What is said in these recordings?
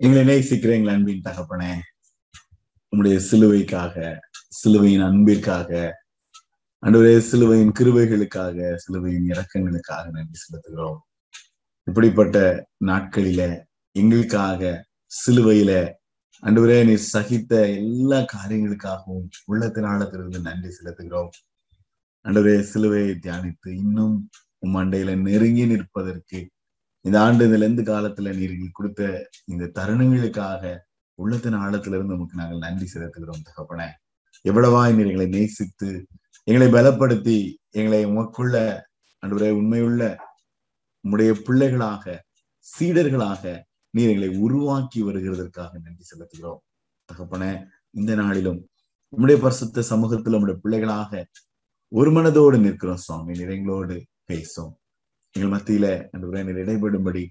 எங்களை நேசிக்கிறீங்களா அன்பின் தகப்பனே உங்களுடைய சிலுவைக்காக சிலுவையின் அன்பிற்காக அன்றைய சிலுவையின் கிருவைகளுக்காக சிலுவையின் இறக்கங்களுக்காக நன்றி செலுத்துகிறோம். இப்படிப்பட்ட நாட்களில எங்களுக்காக சிலுவையில அன்றுவரே நீ சகித்த எல்லா காரியங்களுக்காகவும் உள்ளத்தினாலத்திலிருந்து நன்றி செலுத்துகிறோம். அன்றுவரே சிலுவையை தியானித்து இன்னும் உம் அண்டையில நெருங்கி நிற்பதற்கு இந்த ஆண்டு இந்த காலத்துல நீங்கள் கொடுத்த இந்த தருணங்களுக்காக உள்ளத்தின் ஆழத்திலிருந்து நமக்கு நாங்கள் நன்றி செலுத்துகிறோம் தகப்பன. எவ்வளவாய் நீர் எங்களை நேசித்து எங்களை பலப்படுத்தி எங்களை உமக்குள்ள அன்றுவரே உண்மையுள்ள உம்முடைய பிள்ளைகளாக சீடர்களாக நீர் எங்களை உருவாக்கி வருகிறதற்காக நன்றி செலுத்துகிறோம் தகப்பன. இந்த நாளிலும் உம்முடைய பரிசுத்த சமூகத்தில் உம்முடைய பிள்ளைகளாக ஒரு மனதோடு நிற்கிறோம் சுவாமி. நிறைங்களோடு பேசும் எங்கள் மத்தியில அன்று நீர் இடைபடும்படி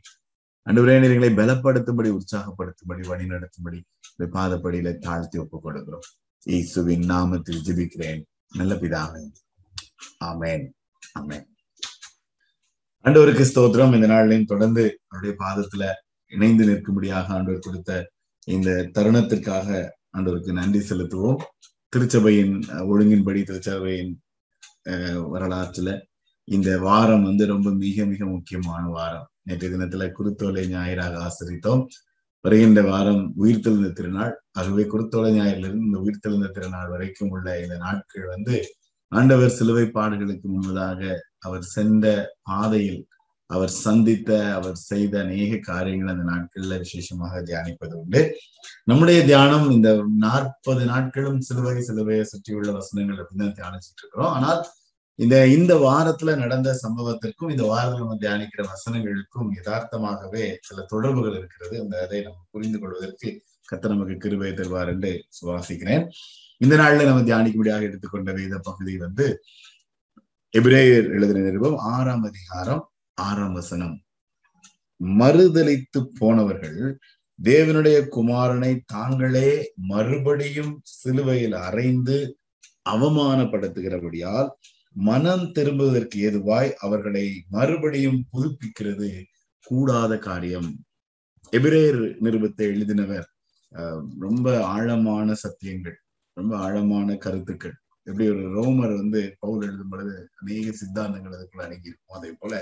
அன்றுவரே நீர் எங்களை பலப்படுத்தும்படி உற்சாகப்படுத்தும்படி வழி நடத்தும்படி பாதப்படியில தாழ்த்தி ஒப்புக் கொடுக்கிறோம். இயேசுவின் நாமத்தில் ஜிபிக்கிறேன். நல்ல பிதாவே. ஆமேன். ஆமேன். ஆண்டவருக்கு ஸ்தோத்திரம். இந்த நாளிலையும் தொடர்ந்து அவருடைய பாதத்துல இணைந்து நிற்கும்படியாக ஆண்டவர் கொடுத்த இந்த தருணத்திற்காக ஆண்டவருக்கு நன்றி செலுத்துவோம். திருச்சபையின் ஒழுங்கின்படி திருச்சபையின் வரலாற்றுல இந்த வாரம் வந்து ரொம்ப மிக மிக முக்கியமான வாரம். நேற்று தினத்துல குருத்தோலை ஞாயிறாக ஆசிரித்தோம். வருகின்ற வாரம் உயிர்த்தெழுந்த திருநாள். ஆகவே குருத்தோலை ஞாயிறிலிருந்து இந்த உயிர்த்தெழுந்த திருநாள் வரைக்கும் உள்ள இந்த நாட்கள் வந்து ஆண்டவர் சிலுவை பாடுகளுக்கு முன்னதாக அவர் சென்ற பாதையில் அவர் சந்தித்த அவர் செய்த அநேக காரியங்கள் அந்த நாட்கள்ல விசேஷமாக தியானிப்பது உண்டு. நம்முடைய தியானம் இந்த நாற்பது நாட்களும் சிலுவை சிலுவையை சுற்றியுள்ள வசனங்கள் அப்படின்னு தியானிச்சுட்டு இருக்கிறோம். ஆனால் இந்த இந்த வாரத்துல நடந்த சம்பவத்திற்கும் இந்த வாரத்துல நம்ம தியானிக்கிற வசனங்களுக்கும் யதார்த்தமாகவே சில தொடர்புகள் இருக்கிறது. அந்த அதை நம்ம புரிந்து கொள்வதற்கு கத்த நமக்கு கிருபை தருவார் என்று சுவாசிக்கிறேன். இந்த நாள்ல நம்ம தியானிக்கும்படியாக எடுத்துக்கொண்ட வேத பகுதி வந்து எபிரேயர் எழுதின நிருபம் ஆறாம் அதிகாரம் ஆறாம் வசனம். மறுதளித்து போனவர்கள் தேவனுடைய குமாரனை தாங்களே மறுபடியும் சிலுவையில் அறைந்து அவமானப்படுத்துகிறபடியால் மனம் திரும்புவதற்கு ஏதுவாய் அவர்களை மறுபடியும் புதுப்பிக்கிறது கூடாத காரியம். எபிரேர் நிருபத்தை எழுதினவர் ரொம்ப ஆழமான சத்தியங்கள் ரொம்ப ஆழமான கருத்துக்கள். எப்படி ஒரு ரோமர் வந்து பவுல் எழுதும் பொழுது அநேக சித்தாந்தங்கள் அதுக்குள்ள அடங்கியிருக்கும். அதே போல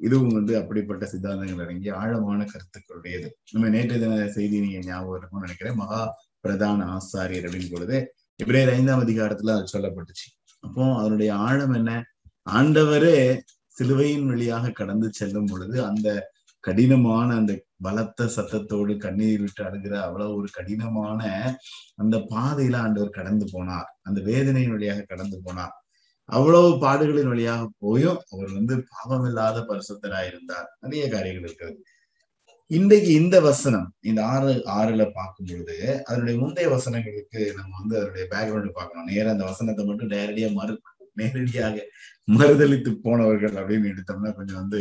இதுவும் வந்து அப்படிப்பட்ட சித்தாந்தங்கள் அடங்கி ஆழமான கருத்துக்களுடையது. நம்ம நேற்று தின செய்தி நீங்க ஞாபகம் இருக்கும்னு நினைக்கிறேன். மகா பிரதான ஆசாரியர் அப்படின்னு பொழுது எப்படியே ஐந்தாம் அதிகாரத்துல அது சொல்லப்பட்டுச்சு. அப்போ அதனுடைய ஆழம் என்ன? ஆண்டவரே சிலுவையின் வழியாக கடந்து செல்லும் பொழுது அந்த கடினமான அந்த பலத்த சத்தத்தோடு கண்ணீர் விட்டு அழுகிற அவ்வளவு ஒரு கடினமான அந்த பாதையில ஆண்டவர் கடந்து போனார். அந்த வேதனையின் வழியாக கடந்து போனார். அவ்வளவு பாடுகளின் வழியாக போயும் அவர் வந்து பாவமில்லாத பரிசுத்தராயிருந்தார். நிறைய காரியங்கள் இருக்கிறது. இன்றைக்கு இந்த வசனம் இந்த ஆறு ஆறுல பார்க்கும் பொழுது அதனுடைய முந்தைய வசனங்களுக்கு நம்ம வந்து அதனுடைய பேக்ரவுண்ட் பார்க்கணும். நேரம் அந்த வசனத்தை மட்டும் நேரடியா மறு நேரடியாக மறுதளித்து போனவர்கள் அப்படின்னு எடுத்தோம்னா கொஞ்சம் வந்து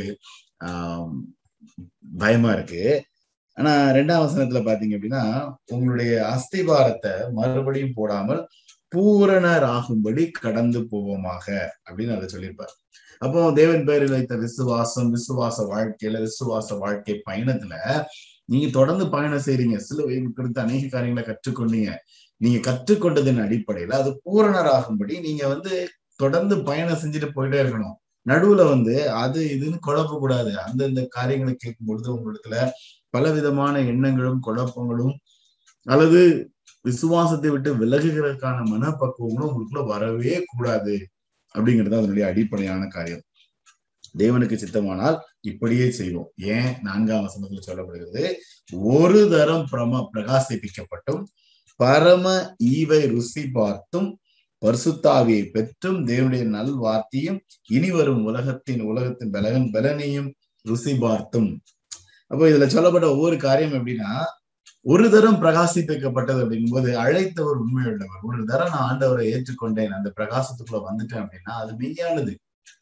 ஆஹ் பயமா இருக்கு. ஆனா ரெண்டாம் வசனத்துல பாத்தீங்க அப்படின்னா உங்களுடைய அஸ்திபாரத்தை மறுபடியும் போடாமல் பூரணர் ஆகும்படி கடந்து போவோமாக அப்படின்னு அதை சொல்லியிருப்பார். அப்போ தேவன் பேரில் வைத்த விசுவாசம் விசுவாச வாழ்க்கையில விசுவாச வாழ்க்கை பயணத்துல நீங்க தொடர்ந்து பயணம் செய்றீங்க. சிலுவை குறித்த அநேக காரியங்களை கற்றுக்கொண்டீங்க. நீங்க கற்றுக்கொண்டதன் அடிப்படையில அது பூரணராகும்படி நீங்க வந்து தொடர்ந்து பயணம் செஞ்சுட்டு போயிட்டே இருக்கணும். நடுவுல வந்து அது இதுன்னு குழப்ப கூடாது அந்தந்த காரியங்களை கேட்கும் பொழுது உங்களிடத்துல பல விதமான எண்ணங்களும் குழப்பங்களும் அல்லது விசுவாசத்தை விட்டு விலகுகிறதுக்கான மனப்பக்குவங்களும் உங்களுக்குள்ள வரவே கூடாது. அப்படிங்கிறது அதனுடைய அடிப்படையான காரியம். தேவனுக்கு சித்தமானால் இப்படியே செய்வோம். ஏன்? நான்காம் வசனத்தில் சொல்லப்படுகிறது ஒரு தரம் பிரம பிரகாசிப்பிக்கப்பட்டும் பரம ஈவை ருசி பார்த்தும் பரிசுத்தாவியை பெற்றும் தேவனுடைய நல் வார்த்தையும் இனி வரும் உலகத்தின் உலகத்தின் பலகன் பலனையும் ருசி பார்த்தும். அப்போ இதுல சொல்லப்பட்ட ஒவ்வொரு காரியம் எப்படின்னா ஒரு தரம் பிரகாசிப்பிக்கப்பட்டது அப்படிங்கும் போது அழைத்தவர் உண்மையுள்ளவர். ஒரு தரம் நான் ஆண்டவரை ஏற்றுக்கொண்டேன். அந்த பிரகாசத்துக்குள்ள வந்துட்டேன் அப்படின்னா அது மெய்யானது.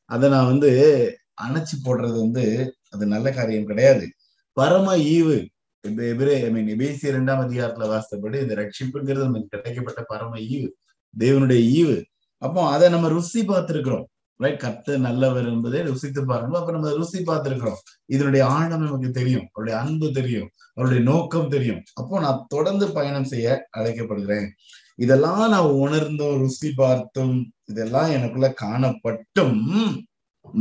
அதை நான் வந்து அணைச்சு போடுறது வந்து அது நல்ல காரியம் கிடையாது. பரம ஈவு. எபிரே ஐ மீன் எபிசி இரண்டாம் அதிகாரத்துல வாசித்தபடி இந்த ரட்சிப்புங்கிறது நமக்கு கிடைக்கப்பட்ட பரம ஈவு. தேவனுடைய ஈவு. அப்போ அதை நம்ம ருசி பார்த்திருக்கிறோம். ரைட் கர்த்த நல்லவர் என்பதை ருசித்து பாருங்க அப்ப நம்ம ருசி பார்த்திருக்கிறோம். இதனுடைய ஆழம் நமக்கு தெரியும். அவருடைய அன்பு தெரியும். அவருடைய நோக்கம் தெரியும். அப்போ நான் தொடர்ந்து பயணம் செய்ய அழைக்கப்படுகிறேன். இதெல்லாம் நான் உணர்ந்தும் ருசி பார்த்தும் இதெல்லாம் எனக்குள்ள காணப்பட்டும்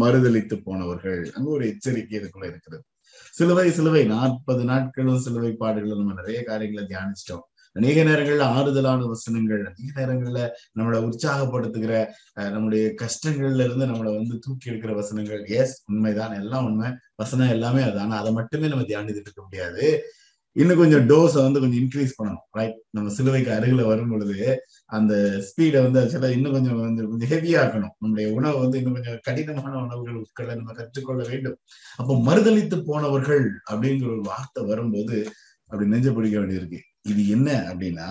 மறுதளித்து போனவர்கள். அங்க ஒரு எச்சரிக்கை இதுக்குள்ள இருக்கிறது. சிலுவை சிலுவை. நாற்பது நாட்களும் சிலுவை பாடுகளும் நம்ம நிறைய காரியங்களை தியானிச்சிட்டோம். அநேக நேரங்கள்ல ஆறுதலான வசனங்கள் அநேக நேரங்கள்ல நம்மளை உற்சாகப்படுத்துகிற நம்முடைய கஷ்டங்கள்ல இருந்து நம்மளை வந்து தூக்கி எடுக்கிற வசனங்கள். எஸ் உண்மைதான். எல்லாம் உண்மை. வசனம் எல்லாமே அது. ஆனா அதை மட்டுமே நம்ம தியானித்துட்டு இருக்க முடியாது. இன்னும் கொஞ்சம் டோஸை வந்து கொஞ்சம் இன்க்ரீஸ் பண்ணணும். ரைட் நம்ம சிலுவைக்கு அருகில வரும் பொழுது அந்த ஸ்பீடை வந்து ஆக்சுவலா இன்னும் கொஞ்சம் வந்து கொஞ்சம் ஹெவியாக்கணும் நம்முடைய உணவு வந்து இன்னும் கொஞ்சம் கடினமான உணவுகள் உட்கொள்ள நம்ம கற்றுக்கொள்ள வேண்டும். அப்போ மறுதளித்து போனவர்கள் அப்படிங்கிற ஒரு வார்த்தை வரும்போது அப்படி நெஞ்ச பிடிக்க வேண்டியிருக்கு. இது என்ன அப்படின்னா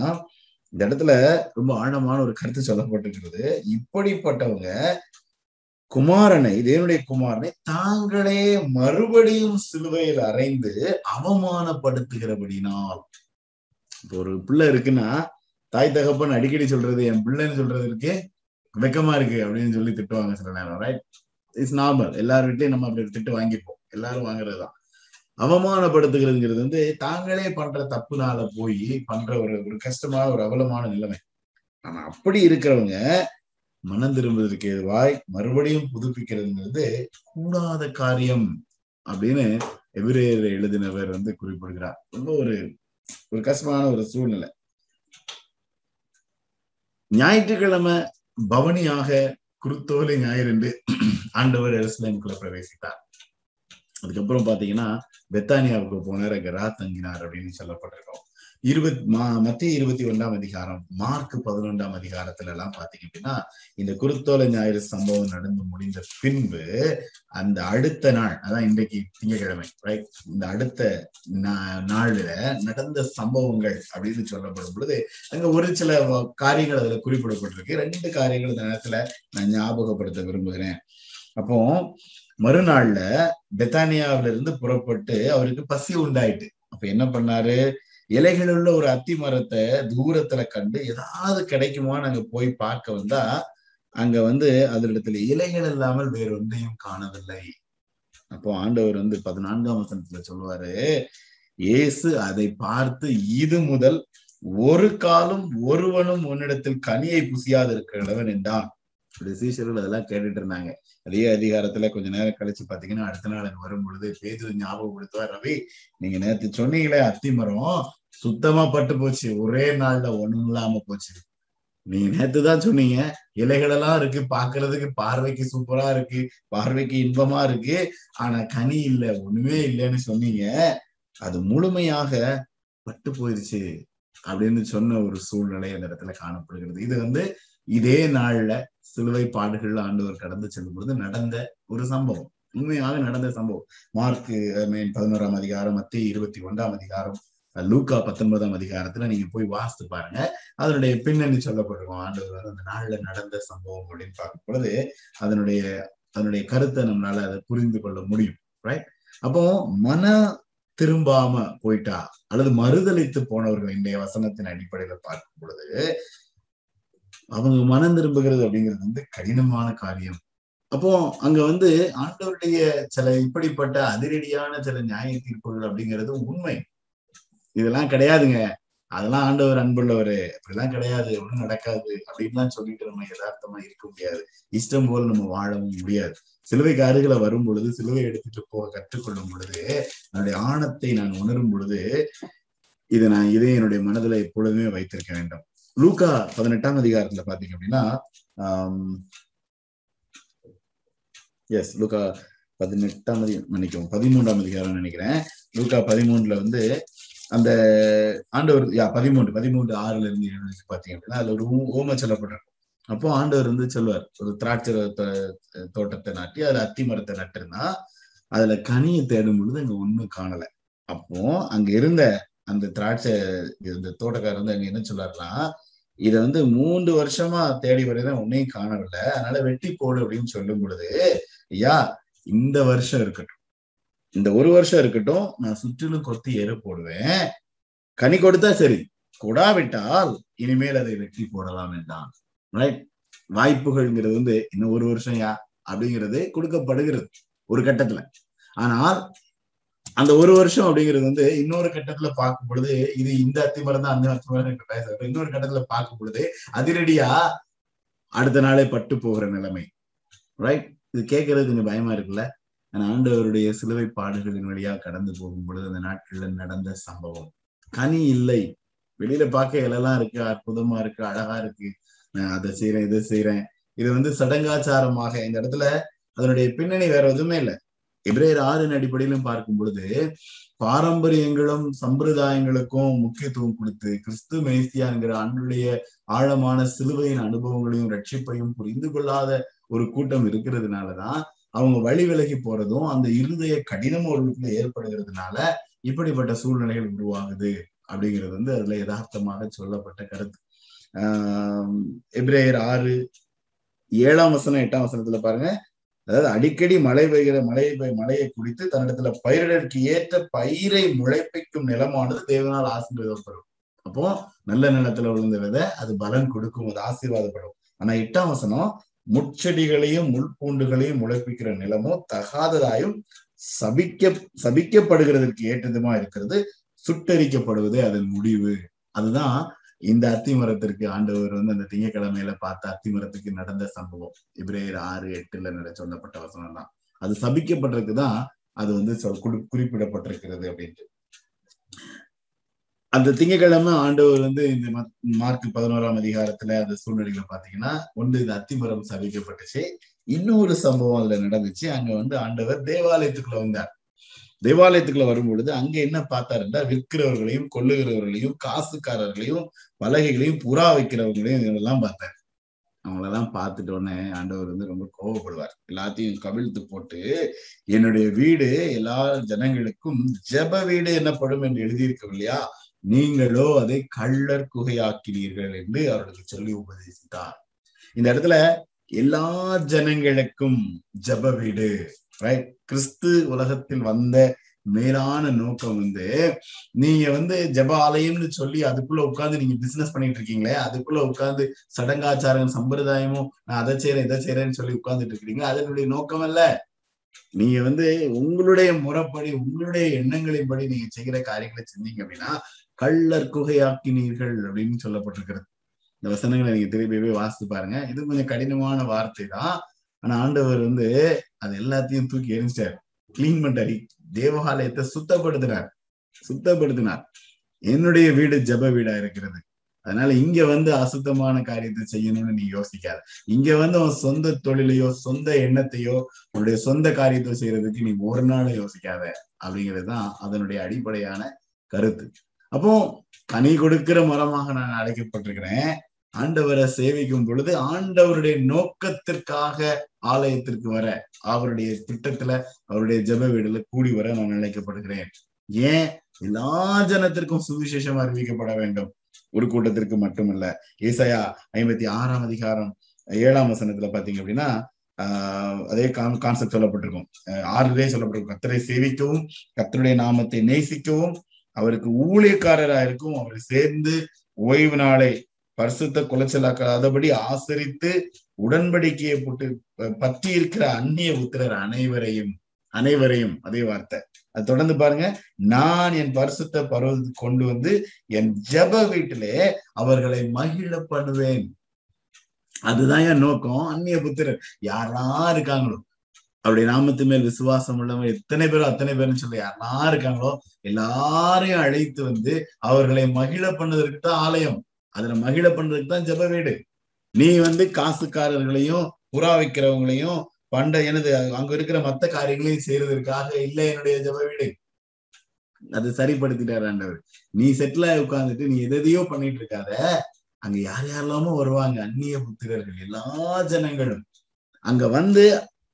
இந்த இடத்துல ரொம்ப ஆழமான ஒரு கருத்து சொல்லப்பட்டிருக்கிறது. இப்படிப்பட்டவங்க குமாரனை தேவனுடைய குமாரனை தாங்களே மறுபடியும் சிலுவையில் அறைந்து அவமானப்படுத்துகிறபடினால். இப்போ ஒரு பிள்ளை இருக்குன்னா தாய் தகப்பன் அடிக்கடி சொல்றது என் பிள்ளைன்னு சொல்றதுக்கு வெக்கமா இருக்கு அப்படின்னு சொல்லி திட்டுவாங்க சில நேரம் ரைட் இட்ஸ் நார்மல் எல்லார் வீட்லயும் நம்ம அப்படி திட்டு வாங்கிப்போம். எல்லாரும் வாங்குறதுதான். அவமானப்படுத்துகிறதுங்கிறது வந்து தாங்களே பண்ற தப்புனால போய் பண்ற ஒரு ஒரு கஷ்டமான ஒரு அவலமான நிலைமை. ஆனா அப்படி இருக்கிறவங்க மனம் திரும்புவதற்கு எதுவாய் மறுபடியும் புதுப்பிக்கிறதுங்கிறது கூடாத காரியம் அப்படின்னு எபிரேயர் எழுதினவர் வந்து குறிப்பிடுகிறார். ரொம்ப ஒரு ஒரு கஷ்டமான ஒரு சூழ்நிலை. ஞாயிற்றுக்கிழமை பவனியாக குருத்தோலை ஞாயிறு என்று ஆண்டவர் எருசலேமுக்குள்ள பிரவேசித்தார். அதுக்கப்புறம் பாத்தீங்கன்னா பெத்தானியாவுக்கு போனார் அங்க ரா தங்கினார் அப்படின்னு சொல்லப்பட்டிருக்கோம். இருபத் மா மத்திய இருபத்தி ஒன்றாம் அதிகாரம் மார்க் பதினொன்றாம் அதிகாரத்துல எல்லாம் பாத்தீங்க அப்படின்னா இந்த குருத்தோலை ஞாயிறு சம்பவம் நடந்து முடிந்த பின்பு அந்த அடுத்த நாள் அதான் இன்றைக்கு திங்கக்கிழமை ரைட் இந்த அடுத்த நாள்ல நடந்த சம்பவங்கள் அப்படின்னு சொல்லப்படும் பொழுது அங்க ஒரு சில காரியங்கள் அதுல குறிப்பிடப்பட்டிருக்கு. ரெண்டு காரியங்கள் இந்த நேரத்துல நான் ஞாபகப்படுத்த விரும்புகிறேன். அப்போ மறுநாள்ல பெத்தானியாவில இருந்து புறப்பட்டு அவருக்கு பசி உண்டாயிட்டு. அப்ப என்ன பண்ணாரு? இலைகள் உள்ள ஒரு அத்தி மரத்தை தூரத்துல கண்டு ஏதாவது கிடைக்குமான்னு அங்க போய் பார்க்க வந்தா அங்க வந்து அதனிடத்துல இலைகள் இல்லாமல் வேற ஒன்றையும் காணவில்லை. அப்போ ஆண்டவர் வந்து பதினான்காம் வசனத்துல சொல்லுவாரு இயேசு அதை பார்த்து இது முதல் ஒரு காலம் ஒருவனும் உன்னிடத்தில் கனியை புசியாது இருக்கிறவன் என்றான். சீஷர்கள் அதெல்லாம் கேட்டுட்டு இருந்தாங்க அதே அதிகாரத்துல கொஞ்ச நேரம் கழிச்சு பாத்தீங்கன்னா அடுத்த நாள் அங்க வரும் பொழுது பேது ஞாபகப்படுத்துவா ரவி நீங்க நேத்து சொன்னீங்களே அத்திமரம் சுத்தமா பட்டு போச்சு. ஒரே நாள்ல ஒண்ணும் இல்லாம போச்சு. நீங்க நேத்து தான் சொன்னீங்க இலைகள் எல்லாம் இருக்கு பாக்குறதுக்கு பார்வைக்கு சூப்பரா இருக்கு பார்வைக்கு இன்பமா இருக்கு. ஆனா கனி இல்ல ஒண்ணுமே இல்லைன்னு சொன்னீங்க. அது முழுமையாக பட்டு போயிருச்சு அப்படின்னு சொன்ன ஒரு சூழ்நிலை அந்த இடத்துல காணப்படுகிறது. இது வந்து இதே நாள்ல சிலுவை பாடுகள் ஆண்டவர் கடந்து செல்லும் பொழுது நடந்த ஒரு சம்பவம். உண்மையாக நடந்த சம்பவம். மார்க் மீன் பதினோராம் அதிகாரம் மத்திய இருபத்தி ஒன்றாம் அதிகாரம் லூக்கா பத்தொன்பதாம் அதிகாரத்துல நீங்க போய் வாசித்து பாருங்க. அதனுடைய பின்னணி சொல்லப்பட்டிருக்கும் ஆண்டவர் வந்து அந்த நாள்ல நடந்த சம்பவம் அப்படின்னு பார்க்கும் பொழுது அதனுடைய அதனுடைய கருத்தை நம்மளால அதை புரிந்து கொள்ள முடியும். ரைட் அப்போ மன திரும்பாம போயிட்டா அல்லது மறுதளித்து போனவர்கள் இன்றைய வசனத்தின் அடிப்படையில பார்க்கும் பொழுது அவங்க மனம் திரும்புகிறது அப்படிங்கிறது வந்து கடினமான காரியம். அப்போ அங்க வந்து ஆண்டவருடைய சில இப்படிப்பட்ட அதிரடியான சில நியாய தீர்ப்புகள் அப்படிங்கிறது உண்மை. இதெல்லாம் கிடையாதுங்க. அதெல்லாம் ஆண்டவர் அன்புள்ளவரு. அப்படிலாம் கிடையாது. ஒண்ணும் நடக்காது. அப்படின்லாம் சொல்லிட்டு நம்ம யதார்த்தமா இருக்க முடியாது. இஷ்டம் போல நம்ம வாழவும் முடியாது. சிலுவைக்கு அருகில வரும் பொழுது சிலுவை எடுத்துட்டு போக கற்றுக்கொள்ளும் பொழுது என்னுடைய ஆணத்தை நான் உணரும் பொழுது இதை நான் இதே என்னுடைய மனதுல எப்பொழுதுமே வைத்திருக்க வேண்டும். லூக்கா பதினெட்டாம் அதிகாரத்துல பாத்தீங்க அப்படின்னா எஸ் லூக்கா பதினெட்டாம் அதி பதிமூன்றாம் அதிகாரம் நினைக்கிறேன். லூக்கா பதிமூணுல வந்து அந்த ஆண்டவர் யா பதிமூன்று பதிமூன்று ஆறுல இருந்து ஏழு பாத்தீங்க அப்படின்னா அதுல ஒரு ஓம சொல்லப்பட்டிருக்கும் அப்போ ஆண்டவர் வந்து சொல்லுவார் ஒரு திராட்சை தோட்டத்தை நாட்டி அதுல அத்தி மரத்தை நட்டுருந்தா அதுல கனியை தேடும் பொழுது அங்க ஒண்ணும் காணல. அப்போ அங்க இருந்த அந்த திராட்சை இந்த தோட்டக்காரர் வந்து அங்க என்ன சொல்லாருன்னா இத வந்து மூன்று வருஷமா தேடி வரைதான் உன்னையும் காணவில்லை. அதனால வெட்டி போடு அப்படின்னு சொல்லும் பொழுது ஐயா இந்த வருஷம் இருக்கட்டும். இந்த ஒரு வருஷம் இருக்கட்டும் நான் சுற்றிலும் கொத்தி எரு போடுவேன். கனி கொடுத்தா சரி. கொடாவிட்டால் இனிமேல் அதை வெட்டி போடலாம் என்றான். ரைட் வாய்ப்புகள்ங்கிறது வந்து இன்னும் ஒரு வருஷம் யா அப்படிங்கிறது கொடுக்கப்படுகிறது. ஒரு கட்டத்துல. ஆனால் அந்த ஒரு வருஷம் அப்படிங்கிறது வந்து இன்னொரு கட்டத்துல பார்க்கும் பொழுது இது இந்த அத்திமரம் தான் அந்த அத்திமரம் இன்னொரு கட்டத்துல பார்க்கும் பொழுது அதிரடியா அடுத்த நாளே பட்டு போகிற நிலைமை. ரைட் இது கேட்கறது கொஞ்சம் பயமா இருக்குல்ல? ஆண்டவருடைய சிலுவை பாடுகளின் வழியா கடந்து போகும் பொழுது அந்த நாட்கள்ல நடந்த சம்பவம். கனி இல்லை. வெளியில பார்க்க எல்லாம் இருக்கு அற்புதமா இருக்கு அழகா இருக்கு. நான் அதை செய்யறேன் இதை செய்யறேன் இது வந்து சடங்காச்சாரமாக இந்த இடத்துல அதனுடைய பின்னணி வேற எதுவுமே இல்லை. இப்ரேயர் ஆறின் அடிப்படையிலும் பார்க்கும் பொழுது பாரம்பரியங்களும் சம்பிரதாயங்களுக்கும் முக்கியத்துவம் கொடுத்து கிறிஸ்து மேசியாங்கிற அன்றைய ஆழமான சிலுவையின் அனுபவங்களையும் ரட்சிப்பையும் புரிந்து கொள்ளாத ஒரு கூட்டம் இருக்கிறதுனாலதான் அவங்க வழி விலகி போறதும் அந்த இருதய கடினம் அவர்களுக்குள்ள ஏற்படுகிறதுனால இப்படிப்பட்ட சூழ்நிலைகள் உருவாகுது அப்படிங்கிறது வந்து அதுல யதார்த்தமாக சொல்லப்பட்ட கருத்து. ஆஹ் எப்ரேயர் ஆறு ஏழாம் வசனம் எட்டாம் வசனத்துல பாருங்க. அதாவது அடிக்கடி மழை பெய்கிற மழை மழையை குடித்து தன்னிடத்துல பயிரிடற்கு ஏற்ற பயிரை முளைப்பிக்கும் நிலமானது தேவனால் ஆசீர்வாதப்படும் அப்போ நல்ல நிலத்துல விழுந்த விதை அது பலன் கொடுக்கும் அது ஆசீர்வாதப்படும். ஆனா எட்டாம் வசனம் முட்செடிகளையும் முள்பூண்டுகளையும் முளைப்பிக்கிற நிலமோ தகாததாயும் சபிக்க சபிக்கப்படுகிறதற்கு ஏற்றதுமா இருக்கிறது சுட்டரிக்கப்படுவதே அதன் முடிவு. அதுதான் இந்த அத்தி மரத்திற்கு ஆண்டவர் வந்து அந்த திங்கக்கிழமையில பார்த்த அத்தி மரத்துக்கு நடந்த சம்பவம். இப்ரேயர் ஆறு எட்டுல நட சொல்லப்பட்ட வசனம் தான் அது சபிக்கப்பட்டிருக்குதான் அது வந்து குறிப்பிடப்பட்டிருக்கிறது அப்படின்ட்டு. அந்த திங்கக்கிழமை ஆண்டவர் வந்து இந்த மார்க் பதினோராம் அதிகாரத்துல அந்த சூழ்நிலைகளை பாத்தீங்கன்னா ஒன்று இந்த அத்திமரம் சபிக்கப்பட்டுச்சு. இன்னொரு சம்பவம் அதுல நடந்துச்சு. அங்க வந்து ஆண்டவர் தேவாலயத்துக்குள்ள வந்தார். தேவாலயத்துக்குள்ள வரும்பொழுது அங்க என்ன பார்த்தாருன்னா விற்கிறவர்களையும் கொள்ளுகிறவர்களையும் காசுக்காரர்களையும் பலகைகளையும் புறா வைக்கிறவங்களையும் இதெல்லாம் பார்த்தாரு. அவங்களெல்லாம் பார்த்துட்டு உடனே ஆண்டவர் வந்து ரொம்ப கோவப்படுவார். எல்லாத்தையும் கவிழ்த்து போட்டு என்னுடைய வீடு எல்லா ஜனங்களுக்கும் ஜப வீடு என்னப்படும் என்று எழுதியிருக்கவில்லையா? நீங்களோ அதை கள்ளர் குகையாக்கினீர்கள் என்று அவர்களுக்கு சொல்லி உபதேசித்தார். இந்த இடத்துல எல்லா ஜனங்களுக்கும் ஜப வீடு ரைட் கிறிஸ்து உலகத்தில் வந்த மேலான நோக்கம் வந்து நீங்க வந்து ஜப ஆலயம்னு சொல்லி அதுக்குள்ள உட்காந்து நீங்க பிசினஸ் பண்ணிட்டு இருக்கீங்களே அதுக்குள்ள உட்காந்து சடங்காச்சாரம் சம்பிரதாயமும் நான் அதை செய்யறேன் இதை செய்யறேன்னு சொல்லி உட்கார்ந்துட்டு இருக்கீங்க அதனுடைய நோக்கம் அல்ல. நீங்க வந்து உங்களுடைய முறைப்படி உங்களுடைய எண்ணங்களின்படி நீங்க செய்கிற காரியங்களை செஞ்சீங்க அப்படின்னா கள்ளர் குகையாக்கினீர்கள் அப்படின்னு சொல்லப்பட்டிருக்கிறது. இந்த வசனங்களை நீங்க திருப்பி போய் வாசித்து பாருங்க. இது கொஞ்சம் கடினமான வார்த்தை தான். ஆனா ஆண்டவர் வந்து அது எல்லாத்தையும் தூக்கி எரிஞ்சிட்டார். கிளீன் பண்ணிட்டார். தேவாலயத்தை சுத்தப்படுத்தினார். சுத்தப்படுத்தினார். என்னுடைய வீடு ஜப வீடா இருக்கிறது. அதனால இங்க வந்து அசுத்தமான காரியத்தை செய்யணும்னு நீ யோசிக்காத. இங்க வந்து உன் சொந்த தொழிலையோ சொந்த எண்ணத்தையோ உன்னுடைய சொந்த காரியத்தை செய்யறதுக்கு நீ ஒரு நாளும் யோசிக்காத அப்படிங்கிறது தான் அதனுடைய அடிப்படையான கருத்து. அப்போ கனி கொடுக்கிற மரமாக நான் அழைக்கப்பட்டிருக்கிறேன். ஆண்டவரை சேவிக்கும் பொழுது ஆண்டவருடைய நோக்கத்திற்காக ஆலயத்திற்கு வர அவருடைய திட்டத்துல அவருடைய ஜப வீடுல கூடி வர நான் நினைக்கப்படுகிறேன். ஏன்? எல்லா ஜனத்திற்கும் சுவிசேஷம் அறிவிக்கப்பட வேண்டும். ஒரு கூட்டத்திற்கு மட்டுமல்ல. ஏசாயா ஐம்பத்தி ஆறாம் அதிகாரம் ஏழாம் வசனத்துல பாத்தீங்க அப்படின்னா ஆஹ் அதே கான் கான்செப்ட் சொல்லப்பட்டிருக்கும். ஆறுதே சொல்லப்பட்டிருக்கும். கத்தரை சேவிக்கவும் கத்தருடைய நாமத்தை நேசிக்கவும் அவருக்கு ஊழியக்காரராக இருக்கும் அவரை சேர்ந்து ஓய்வு நாளை பரிசுத்த குலைச்சலாக்காதபடி ஆசரித்து உடன்படிக்கையை போட்டு பற்றி இருக்கிற அந்நிய புத்திரர் அனைவரையும் அனைவரையும் அதே வார்த்தை. அது தொடர்ந்து பாருங்க. நான் என் பரிசுத்த பருவத்தை கொண்டு வந்து என் ஜப வீட்டிலே அவர்களை மகிழ பண்ணுவேன். அதுதான் என் நோக்கம். அந்நிய புத்திரர். யாரெல்லாம் இருக்காங்களோ அவருடைய நாமத்து மேல் விசுவாசம் உள்ளவங்க எத்தனை பேரும் அத்தனை பேரும் சொல்லி யாரெல்லாம் இருக்காங்களோ எல்லாரையும் அழைத்து வந்து அவர்களை மகிழ பண்ணதற்கு தான் ஆலயம். அதுல மகிழ பண்றதுக்கு தான் ஜப வீடு. நீ வந்து காசுக்காரர்களையும் புறா வைக்கிறவங்களையும் பண்ட எனது அங்க இருக்கிற மத்த காரியங்களையும் செய்யறதற்காக இல்லை என்னுடைய ஜப வீடு. அது சரிப்படுத்திட்டார் ஆண்டவர். நீ செட்டில் உட்கார்ந்துட்டு நீ எதையோ பண்ணிட்டு இருக்காத. அங்க யார் யாரெல்லாமோ வருவாங்க. அந்நிய புத்திரர்கள் எல்லா ஜனங்களும். அங்க வந்து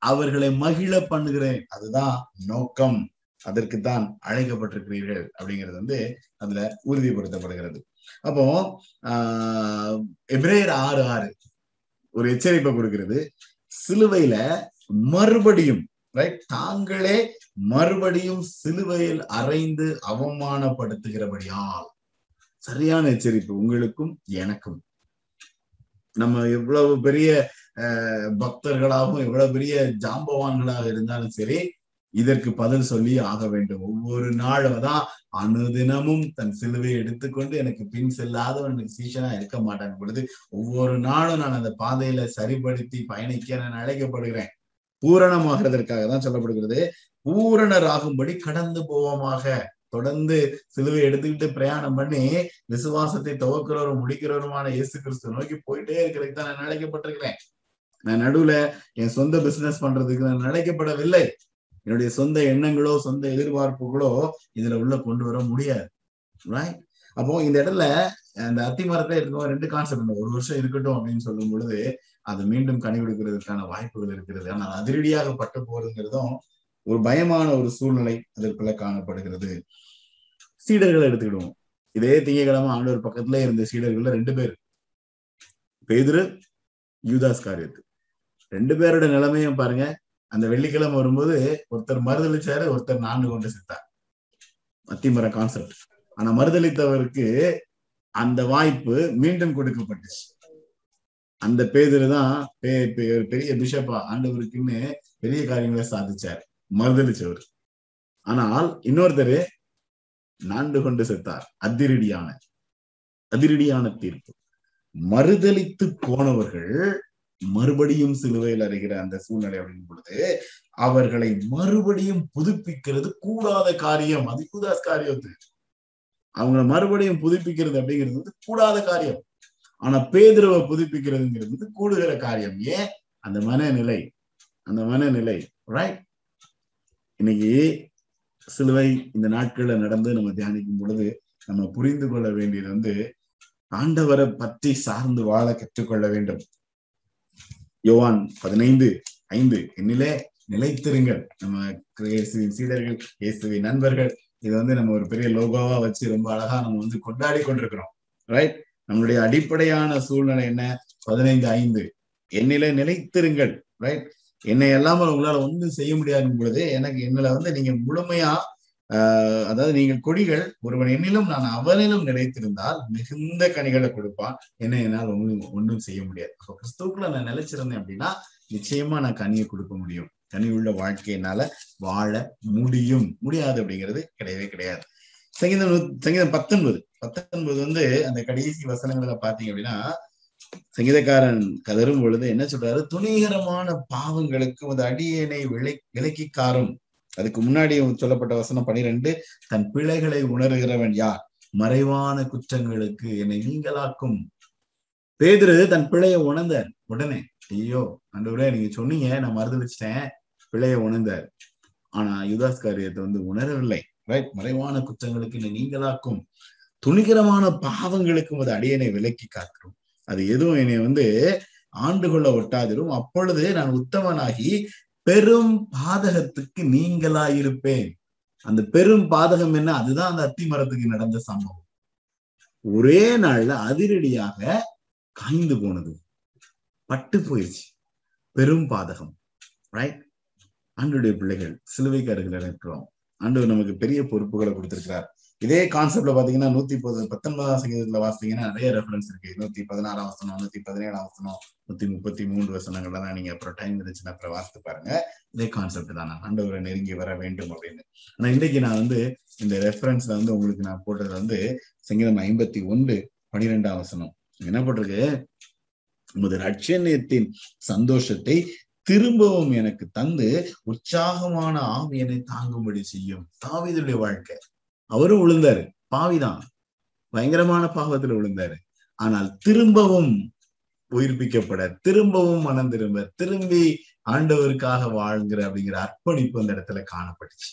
அவர்களை மகிழ பண்ணுகிறேன். அதுதான் நோக்கம். அதற்கு தான் அழைக்கப்பட்டிருக்கிறீர்கள் அப்படிங்கிறது வந்து அதுல உறுதிப்படுத்தப்படுகிறது. அப்போ ஆஹ் எப்ரேயர் ஆறு ஆறு. ஒரு எச்சரிப்பை கொடுக்கிறது. சிலுவையில மறுபடியும் ரைட் தாங்களே மறுபடியும் சிலுவையில் அரைந்து அவமானப்படுத்துகிறபடியால். சரியான எச்சரிப்பு உங்களுக்கும் எனக்கும். நம்ம எவ்வளவு பெரிய பக்தர்களாகவும் எவ்வளவு பெரிய ஜாம்பவான்களாக இருந்தாலும் சரி இதற்கு பதில் சொல்லி ஆக வேண்டும். ஒவ்வொரு நாளும் தான் அனுதினமும் தன் சிலுவையை எடுத்துக்கொண்டு எனக்கு பின் செல்லாதவன் எனக்கு இருக்க மாட்டான். பொழுது ஒவ்வொரு நாளும் நான் அந்த பாதையில சரிபடுத்தி பயணிக்க நான் அழைக்கப்படுகிறேன். பூரணமாகிறதற்காக தான் சொல்லப்படுகிறது. பூரணராகும்படி கடந்து போவோமாக. தொடர்ந்து சிலுவை எடுத்துக்கிட்டு பிரயாணம் பண்ணி விசுவாசத்தை துவக்கிறவரும் முடிக்கிறவருமான இயேசு கிறிஸ்து நோக்கி போயிட்டே இருக்கிறதுக்கு தான் நான் அழைக்கப்பட்டிருக்கிறேன். நான் நடுவுல என் சொந்த பிசினஸ் பண்றதுக்கு நான் அழைக்கப்படவில்லை. என்னுடைய சொந்த எண்ணங்களோ சொந்த எதிர்பார்ப்புகளோ இதுல உள்ள கொண்டு வர முடியாது. ரைட் அப்போ இந்த இடத்துல அந்த அத்தி மரத்தை இருக்கும் ரெண்டு கான்செப்ட் ஒரு வருஷம் இருக்கட்டும் அப்படின்னு சொல்லும் பொழுது அது மீண்டும் கனி கொடுக்கிறதுக்கான வாய்ப்புகள் இருக்கிறது ஆனால் அதிரடியாக பட்டு போறதுங்கிறதும் ஒரு பயமான ஒரு சூழ்நிலை அதற்குள்ள காணப்படுகிறது. சீடர்களை எடுத்துக்கிடுவோம். இதே திங்கக்கிழமை ஆண்டவர் பக்கத்துல இருந்த சீடர்கள்ல ரெண்டு பேர். பேதுரு யூதாஸ் காரியத்து ரெண்டு பேரோட நிலைமையும் பாருங்க. அந்த வெள்ளிக்கிழமை வரும்போது ஒருத்தர் மறுதளிச்சாரு ஒருத்தர் நான்கு கொண்டு செத்தார். அத்திமர கான்செப்ட் ஆனா மறுதளித்தவருக்கு அந்த வாய்ப்பு மீண்டும் கொடுக்கப்பட்டுச்சு. அந்த பேதர் தான் பெரிய பிஷப்பா ஆண்டவருக்குன்னு பெரிய காரியங்களை சாதிச்சார். மறுதளிச்சவர். ஆனால் இன்னொருத்தர் நான்கு கொண்டு செத்தார். அதிரடியான அதிரடியான தீர்ப்பு. மறுதளித்து போனவர்கள் மறுபடியும் சிலுவையில் அறிகிற அந்த சூழ்நிலை அப்படின் பொழுது அவர்களை மறுபடியும் புதுப்பிக்கிறது கூடாத காரியம். அது கூதாஸ் காரியத்து அவங்களை மறுபடியும் புதுப்பிக்கிறது அப்படிங்கிறது வந்து கூடாத காரியம். ஆனா பேதுருவை புதுப்பிக்கிறதுங்கிறது வந்து கூடுகிற காரியம். ஏன்? அந்த மனநிலை. அந்த மனநிலை. ரைட் இன்னைக்கு சிலுவை இந்த நாட்கள்ல நடந்து நம்ம தியானிக்கும் பொழுது நம்ம புரிந்து கொள்ள வேண்டியது வந்து ஆண்டவரை பற்றி சார்ந்து வாழ கற்றுக்கொள்ள வேண்டும். யோவான் பதினைந்து ஐந்து. என்னிலே நிலைத்திருங்கள். நம்ம இயேசுவின் சீடர்கள் இயேசுவின் நண்பர்கள் இது வந்து நம்ம ஒரு பெரிய லோகோவா வச்சு ரொம்ப அழகா நம்ம வந்து கொண்டாடி கொண்டிருக்கிறோம். ரைட் நம்மளுடைய அடிப்படையான சூழ்நிலை என்ன? பதினைந்து ஐந்து. என்னில நிலைத்திருங்கள். ரைட் என்னை எல்லாமல் உங்களால ஒன்றும் செய்ய முடியாது பொழுது எனக்கு என்னில வந்து நீங்க முழுமையா ஆஹ் அதாவது நீங்கள் கொடிகள் ஒருவன் என்னிலும் நான் அவனிலும் நிலைத்திருந்தால் மிகுந்த கனிகளை கொடுப்பான். என்ன என்னால் ஒன்றும் ஒன்றும் செய்ய முடியாது. அப்ப கிறிஸ்துக்குள்ள நான் நிலைச்சிருந்தேன் அப்படின்னா நிச்சயமா நான் கனியை கொடுக்க முடியும். கனி உள்ள வாழ்க்கையினால வாழ முடியும். முடியாது அப்படிங்கிறது கிடையவே கிடையாது. சங்கீதம் சங்கீதம் பத்தொன்பது. பத்தொன்பது வந்து அந்த கடைசி வசனங்களை பாத்தீங்க அப்படின்னா சங்கீதக்காரன் கதரும் பொழுது என்ன சொல்றாரு? துணிகரமான பாவங்களுக்கு அந்த அடியனை விலை விலக்கி காரும் அதுக்கு முன்னாடி சொல்லப்பட்ட வசனம் பனிரெண்டு தன் பிழைகளை உணர்கிறவன் யார்? மறைவான குற்றங்களுக்கு என்னை நீங்களாக்கும். பேதுரு தன் பிழையை உணர்ந்தார். உடனே ஐயோ அண்டவரே நீங்க சொன்னீங்க நான் மறுதளிச்சிட்டேன் பிழையை உணர்ந்தார். ஆனா யுதாஸ் காரியத்தை வந்து உணரவில்லை. ரைட் மறைவான குற்றங்களுக்கு என்னை நீங்களாக்கும். துணிகரமான பாவங்களுக்கும் அது அடியனை விலக்கி காக்கிறோம் அது எதுவும் என்னை வந்து ஆண்டு கொள்ள ஒட்டாதிரும். அப்பொழுது நான் உத்தமனாகி பெரும் பாதகத்துக்கு நீங்களாயிருப்பேன். அந்த பெரும் பாதகம் என்ன? அதுதான் அந்த அத்தி மரத்துக்கு நடந்த சம்பவம். ஒரே நாள்ல அதிரடியாக காய்ந்து போனது. பட்டு போயிடுச்சு பெரும் பாதகம். ரைட் ஆண்டுடைய பிள்ளைகள் சிலுவைக்கு அருகில் இருக்கிறோம். ஆண்டவர் நமக்கு பெரிய பொறுப்புகளை கொடுத்திருக்கிறார். இதே கான்செப்ட்ல பாத்தீங்கன்னா நூத்தி பத்தொன்பதாம் சங்கீதத்துல வாசித்தீங்கன்னா நிறைய ரெஃபரன்ஸ் இருக்கு. நூத்தி பதினாறாம் வசனம் நூத்தி பதினேழாம் வசனம் நூத்தி முப்பத்தி மூன்று வசனங்கள்லாம் நீங்க அப்புறம் டைம் இருந்துச்சுன்னா அப்புறம் வாசித்து பாருங்க. இதே கான்செப்ட் தான். ஆண்டவரை நெருங்கி வர வேண்டும் அப்படின்னு. ஆனா இன்னைக்கு நான் வந்து இந்த ரெஃபரன்ஸ்ல வந்து உங்களுக்கு நான் போட்டது வந்து சங்கீதம் ஐம்பத்தி ஒன்று பனிரெண்டாம் வசனம். என்ன போட்டிருக்கு? உமது ரட்சணியத்தின் சந்தோஷத்தை திரும்பவும் எனக்கு தந்து உற்சாகமான ஆவியனை தாங்கும்படி செய்யும். தாவிதுடைய வாழ்க்கை. அவரும் விழுந்தாரு. பாவிதான். பயங்கரமான பாவத்துல விழுந்தாரு. ஆனால் திரும்பவும் உயிர்ப்பிக்கப்பட திரும்பவும் மனம் திரும்ப திரும்பி ஆண்டவருக்காக வாழ்கிற அப்படிங்கிற அர்ப்பணிப்பு அந்த இடத்துல காணப்பட்டுச்சு.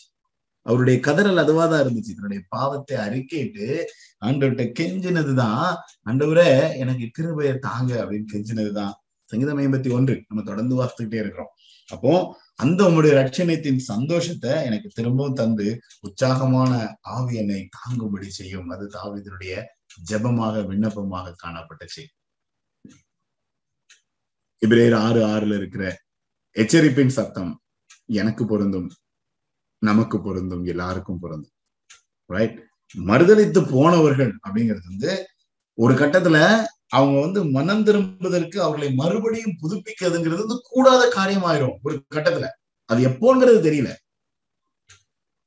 அவருடைய கதறல் அதுவாதான் இருந்துச்சு. தன்னுடைய பாவத்தை அறிக்கைட்டு ஆண்டவர்கிட்ட கெஞ்சினதுதான் ஆண்டவரை எனக்கு கிருபையை தாங்க அப்படின்னு கெஞ்சினதுதான். சங்கீதம் ஐம்பத்தி ஒன்று. நம்ம தொடர்ந்து வாசித்துக்கிட்டே இருக்கிறோம். அப்போ அந்த உங்களுடைய ரட்சணத்தின் சந்தோஷத்தை எனக்கு திரும்பவும் தந்து உற்சாகமான ஆவி என்னை தாங்கும்படி செய்யும். அது தாவிதனுடைய ஜபமாக விண்ணப்பமாக காணப்பட்டுச்சு. இப்ரேர் ஆறு ஆறுல இருக்கிற எச்சரிப்பின் சத்தம் எனக்கு பொருந்தும் நமக்கு பொருந்தும் எல்லாருக்கும் பொருந்தும். ரைட் மறுதளித்து போனவர்கள் அப்படிங்கிறது வந்து ஒரு கட்டத்துல அவங்க வந்து மனம் திரும்புவதற்கு அவர்களை மறுபடியும் புதுப்பிக்கிறதுங்கிறது வந்து கூடாத காரியமாயிரும் ஒரு கட்டத்துல. அது எப்போங்கிறது தெரியல.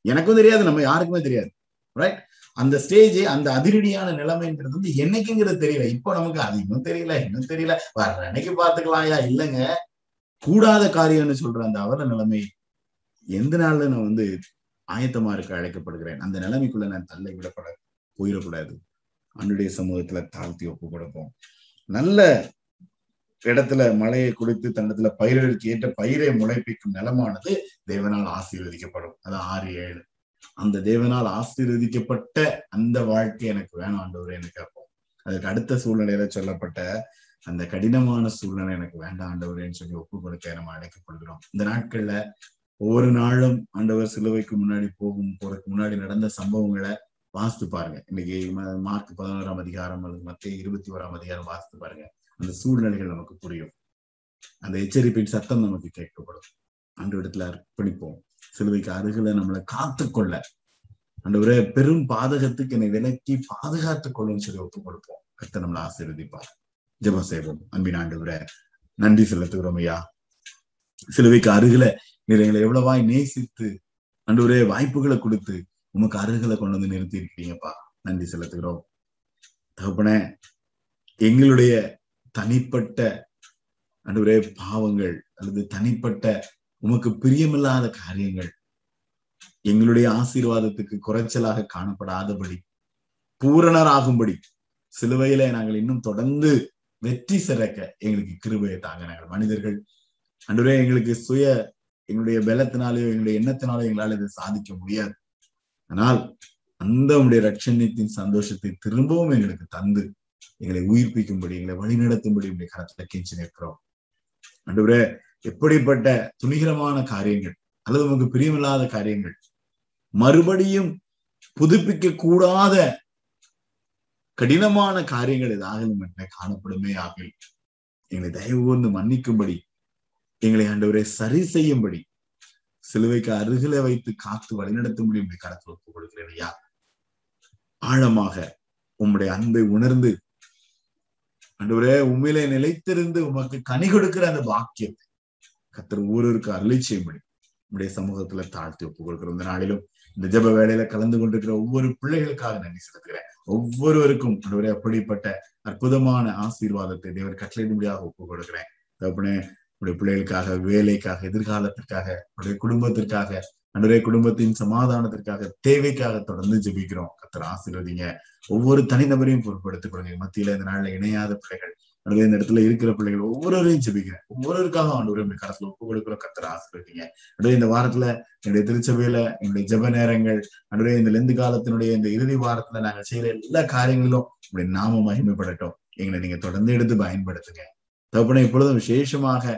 எனக்கும் தெரியாது நம்ம யாருக்குமே தெரியாது. ரைட் அந்த ஸ்டேஜ் அந்த அதிரடியான நிலைமைங்கிறது வந்து என்னைக்குங்கிறது தெரியல. இப்போ நமக்கு அது இன்னும் தெரியல இன்னும் தெரியல. வர்ற அன்னைக்கு பாத்துக்கலாம்யா இல்லைங்க. கூடாத காரியம்னு சொல்ற அந்த அவர நிலைமை எந்த நாள்ல நான் வந்து ஆயத்தமா இருக்க அழைக்கப்படுகிறேன்? அந்த நிலைமைக்குள்ள நான் தள்ளை விடப்பட போயிடக்கூடாது. அன்னுடைய சமூகத்துல தாழ்த்தி ஒப்பு கொடுப்போம். நல்ல இடத்துல மழையை குடித்து தன்னத்துல பயிர்களுக்கு ஏற்ற பயிரை முளைப்பிக்கும் நிலமானது தேவனால் ஆசீர்வதிக்கப்படும். அது ஆறு ஏழு. அந்த தேவனால் ஆசீர்வதிக்கப்பட்ட அந்த வாழ்க்கை எனக்கு வேணும் ஆண்டவர் எனக்கு கேட்போம். அதுக்கு அடுத்த சூழ்நிலையில சொல்லப்பட்ட அந்த கடினமான சூழ்நிலை எனக்கு வேண்டாம் ஆண்டவரேன்னு சொல்லி ஒப்பு கொடுக்க நம்ம அழைக்கப்படுகிறோம் இந்த நாட்கள்ல ஒவ்வொரு நாளும் ஆண்டவர் சிலுவைக்கு முன்னாடி போகும் போறதுக்கு முன்னாடி நடந்த சம்பவங்களை வாசித்து பாருங்க. இன்னைக்கு மார்க் பதினோராம் அதிகாரம் அல்லது மத்திய இருபத்தி ஓராம் அதிகாரம் வாசித்து பாருங்க. அந்த சூழ்நிலைகள் நமக்கு புரியும். அந்த எச்சரிப்பின் சத்தம் நமக்கு கேட்கப்படும். அந்த இடத்துல அர்ப்பணிப்போம். சிலுவைக்கு அருகில நம்மளை காத்து கொள்ள அந்த பெரும் பாதகத்துக்கு என்னை விலக்கி பாதுகாத்துக் கொள்ளும் சொல்லி ஒப்பு கொடுப்போம் கத்த நம்மளை ஆசீர்வதிப்பார். ஜெபம் செய்வோம். அன்பின் ஆண்டு நன்றி செலுத்துகிறோம் ஐயா. சிலுவைக்கு அருகில நீர் எங்களை எவ்வளவாய் நேசித்து அன்று வாய்ப்புகளை கொடுத்து உமக்கு அருகில கொண்டு வந்து நிறுத்தி இருக்கீங்கப்பா நன்றி செலுத்துகிறோம். தகப்பன எங்களுடைய தனிப்பட்ட அன்றுவரே பாவங்கள் அல்லது தனிப்பட்ட உமக்கு பிரியமில்லாத காரியங்கள் எங்களுடைய ஆசீர்வாதத்துக்கு குறைச்சலாக காணப்படாதபடி பூரணராகும்படி சிலுவையில நாங்கள் இன்னும் தொடர்ந்து வெற்றி சிறக்க எங்களுக்கு கிருபையை தாங்க நாங்கள் மனிதர்கள். அன்றுவரே எங்களுக்கு சுய எங்களுடைய பலத்தினாலேயோ எங்களுடைய எண்ணத்தினாலோ எங்களால் இதை சாதிக்க முடியாது. ஆனால் அந்த உடைய ரட்சணத்தின் சந்தோஷத்தை திரும்பவும் எங்களுக்கு தந்து எங்களை உயிர்ப்பிக்கும்படி எங்களை வழிநடத்தும்படி உடைய கரத்துல கெஞ்சி நிற்கிறோம். அன்றுவரே எப்படிப்பட்ட துணிகரமான காரியங்கள் அல்லது உங்களுக்கு பிரியமில்லாத காரியங்கள் மறுபடியும் புதுப்பிக்க கூடாத கடினமான காரியங்கள் ஏதாகலும் என காணப்படுமே ஆகில் எங்களை தயவு கூர்ந்து மன்னிக்கும்படி எங்களை ஆண்டவரை சரி செய்யும்படி சிலுவைக்கு அருகில வைத்து காத்து வழிநடத்தும்படி உங்களுடைய கடத்தில் ஒப்புக் கொடுக்கிறேன் ஐயா. ஆழமாக உம்முடைய அன்பை உணர்ந்து அன்றுவரே உண்மையிலே நிலைத்திருந்து உமக்கு கனி கொடுக்கிற அந்த பாக்கியத்தை கத்தர் ஊருக்கு அருளை செய்யும்படி உடைய சமூகத்துல தாழ்த்தி ஒப்புக் கொடுக்கிறோம். இந்த நாளிலும் இந்த ஜப வேலையில கலந்து கொண்டிருக்கிற ஒவ்வொரு பிள்ளைகளுக்காக நன்றி செலுத்துகிறேன். ஒவ்வொருவருக்கும் அன்றுவரே அப்படிப்பட்ட அற்புதமான ஆசீர்வாதத்தை தேவர் கட்டளையிடும்படியாக ஒப்புக் கொடுக்கிறேன். தப்புனே உடைய பிள்ளைகளுக்காக வேலைக்காக எதிர்காலத்திற்காக உடைய குடும்பத்திற்காக அன்றைய குடும்பத்தின் சமாதானத்திற்காக தேவைக்காக தொடர்ந்து ஜெபிக்கிறோம். கத்தர் ஆசீர்வதிங்க. ஒவ்வொரு தனிநபரையும் பொருட்படுத்திக் கொள்ளுங்க. மத்தியில இந்த நாள்ல இணையாத பிள்ளைகள் அன்றைய இந்த இடத்துல இருக்கிற பிள்ளைகள் ஒவ்வொருவரையும் ஜெபிக்கிறேன். ஒவ்வொருவருக்காக ஆண்டு கரத்துல ஒப்பு கொடுக்கிறோம். கத்தர் ஆசீர்வதிங்க. அன்றைய இந்த வாரத்துல என்னுடைய திருச்சபையில என்னுடைய ஜெப நேரங்கள் அன்றைய இந்த லெந்து காலத்தினுடைய இந்த இறுதி வாரத்துல நாங்க செய்யற எல்லா காரியங்களிலும் உங்களுடைய நாம மகிமைப்படட்டும். எங்களை நீங்க தொடர்ந்து எடுத்து பயன்படுத்துங்க. தகப்பனை இப்பொழுதும் விசேஷமாக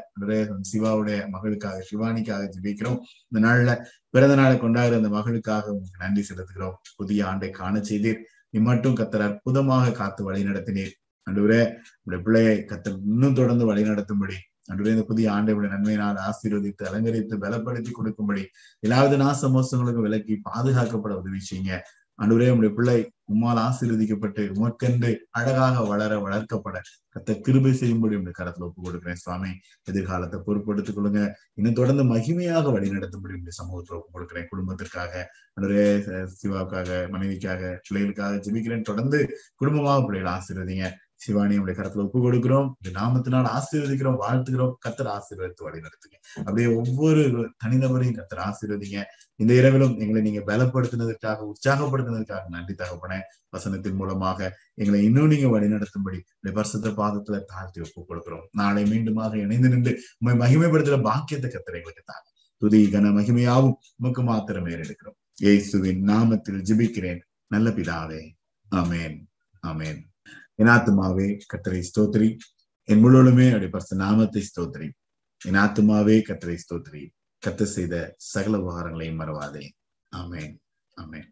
சிவாவுடைய மகளுக்காக சிவானிக்காக ஜெபிக்கிறோம். இந்த நாள்ல பிறந்த நாளை கொண்டாடுற அந்த மகளுக்காக உங்களுக்கு நன்றி செலுத்துகிறோம். புதிய ஆண்டை காண செய்தீர். நீ மட்டும் கத்தர் அற்புதமாக காத்து வழி நடத்தினீர். அன்றுவரே உடைய பிள்ளையை கத்தர் இன்னும் தொடர்ந்து வழி நடத்தும்படி அன்றுவரே இந்த புதிய ஆண்டை உடைய நன்மையினால் ஆசீர்வதித்து அலங்கரித்து பலப்படுத்தி கொடுக்கும்படி எல்லாவது நாசமோசங்களுக்கும் விலக்கி பாதுகாக்கப்பட உதவி செய்யுங்க. அன்றுவரே உடைய பிள்ளை உம்மால் ஆசீர்வதிக்கப்பட்டு உமக்கென்று அழகாக வளர வளர்க்கப்பட கத்த கிருபை செய்யும்படி உடைய கரத்துல ஒப்பு கொடுக்குறேன் சுவாமி எதிர்காலத்தை பொறுப்படுத்திக் கொள்ளுங்க. இன்னும் தொடர்ந்து மகிமையாக வழி நடத்தும்படி உடைய சமூகத்துல ஒப்பு கொடுக்குறேன் குடும்பத்திற்காக அன்றுவரே சிவாவுக்காக மனைவிக்காக பிள்ளைகளுக்காக ஜெபிக்கிறேன். தொடர்ந்து குடும்பமாக பிள்ளைகளை ஆசீர்வதிங்க. சிவானி உடைய கரத்துல ஒப்பு கொடுக்கிறோம். இந்த நாமத்தினால் ஆசீர்வதிக்கிறோம். வாழ்த்துக்கிறோம் கத்தர் ஆசீர்வதித்து வழி நடத்துங்க அப்படியே ஒவ்வொரு தனிநபரையும் கத்தர் ஆசீர்வதிங்க. இந்த இரவிலும் எங்களை நீங்க பலப்படுத்தினதுக்காக உற்சாகப்படுத்தினதுக்காக நன்றி தகப்பன. வசனத்தின் மூலமாக எங்களை இன்னும் நீங்க வழி நடத்தும்படி பரிசுத்த பாதத்துல தாழ்த்தி ஒப்பு கொடுக்கிறோம். நாளை மீண்டுமாக இணைந்து நின்று உண்மை மகிமைப்படுத்துற பாக்கியத்தை கத்தர் எங்களுக்கு தாங்க துதி கன மகிமையாவும் உமக்கு மாத்திரமே எடுக்கிறோம். இயேசுவின் நாமத்தில் ஜிபிக்கிறேன். நல்ல பிதாவே. அமேன் அமேன் என் ஆத்துமாவே கத்தரை ஸ்தோத்திரி. என் முழுவதுமே அப்படி பரிசு நாமத்தை ஸ்தோத்திரி. என் ஆத்துமாவே கத்தரை ஸ்தோத்திரி. கத்த செய்த சகல உபகாரங்களையும் மறவாதே. ஆமேன். ஆமேன்.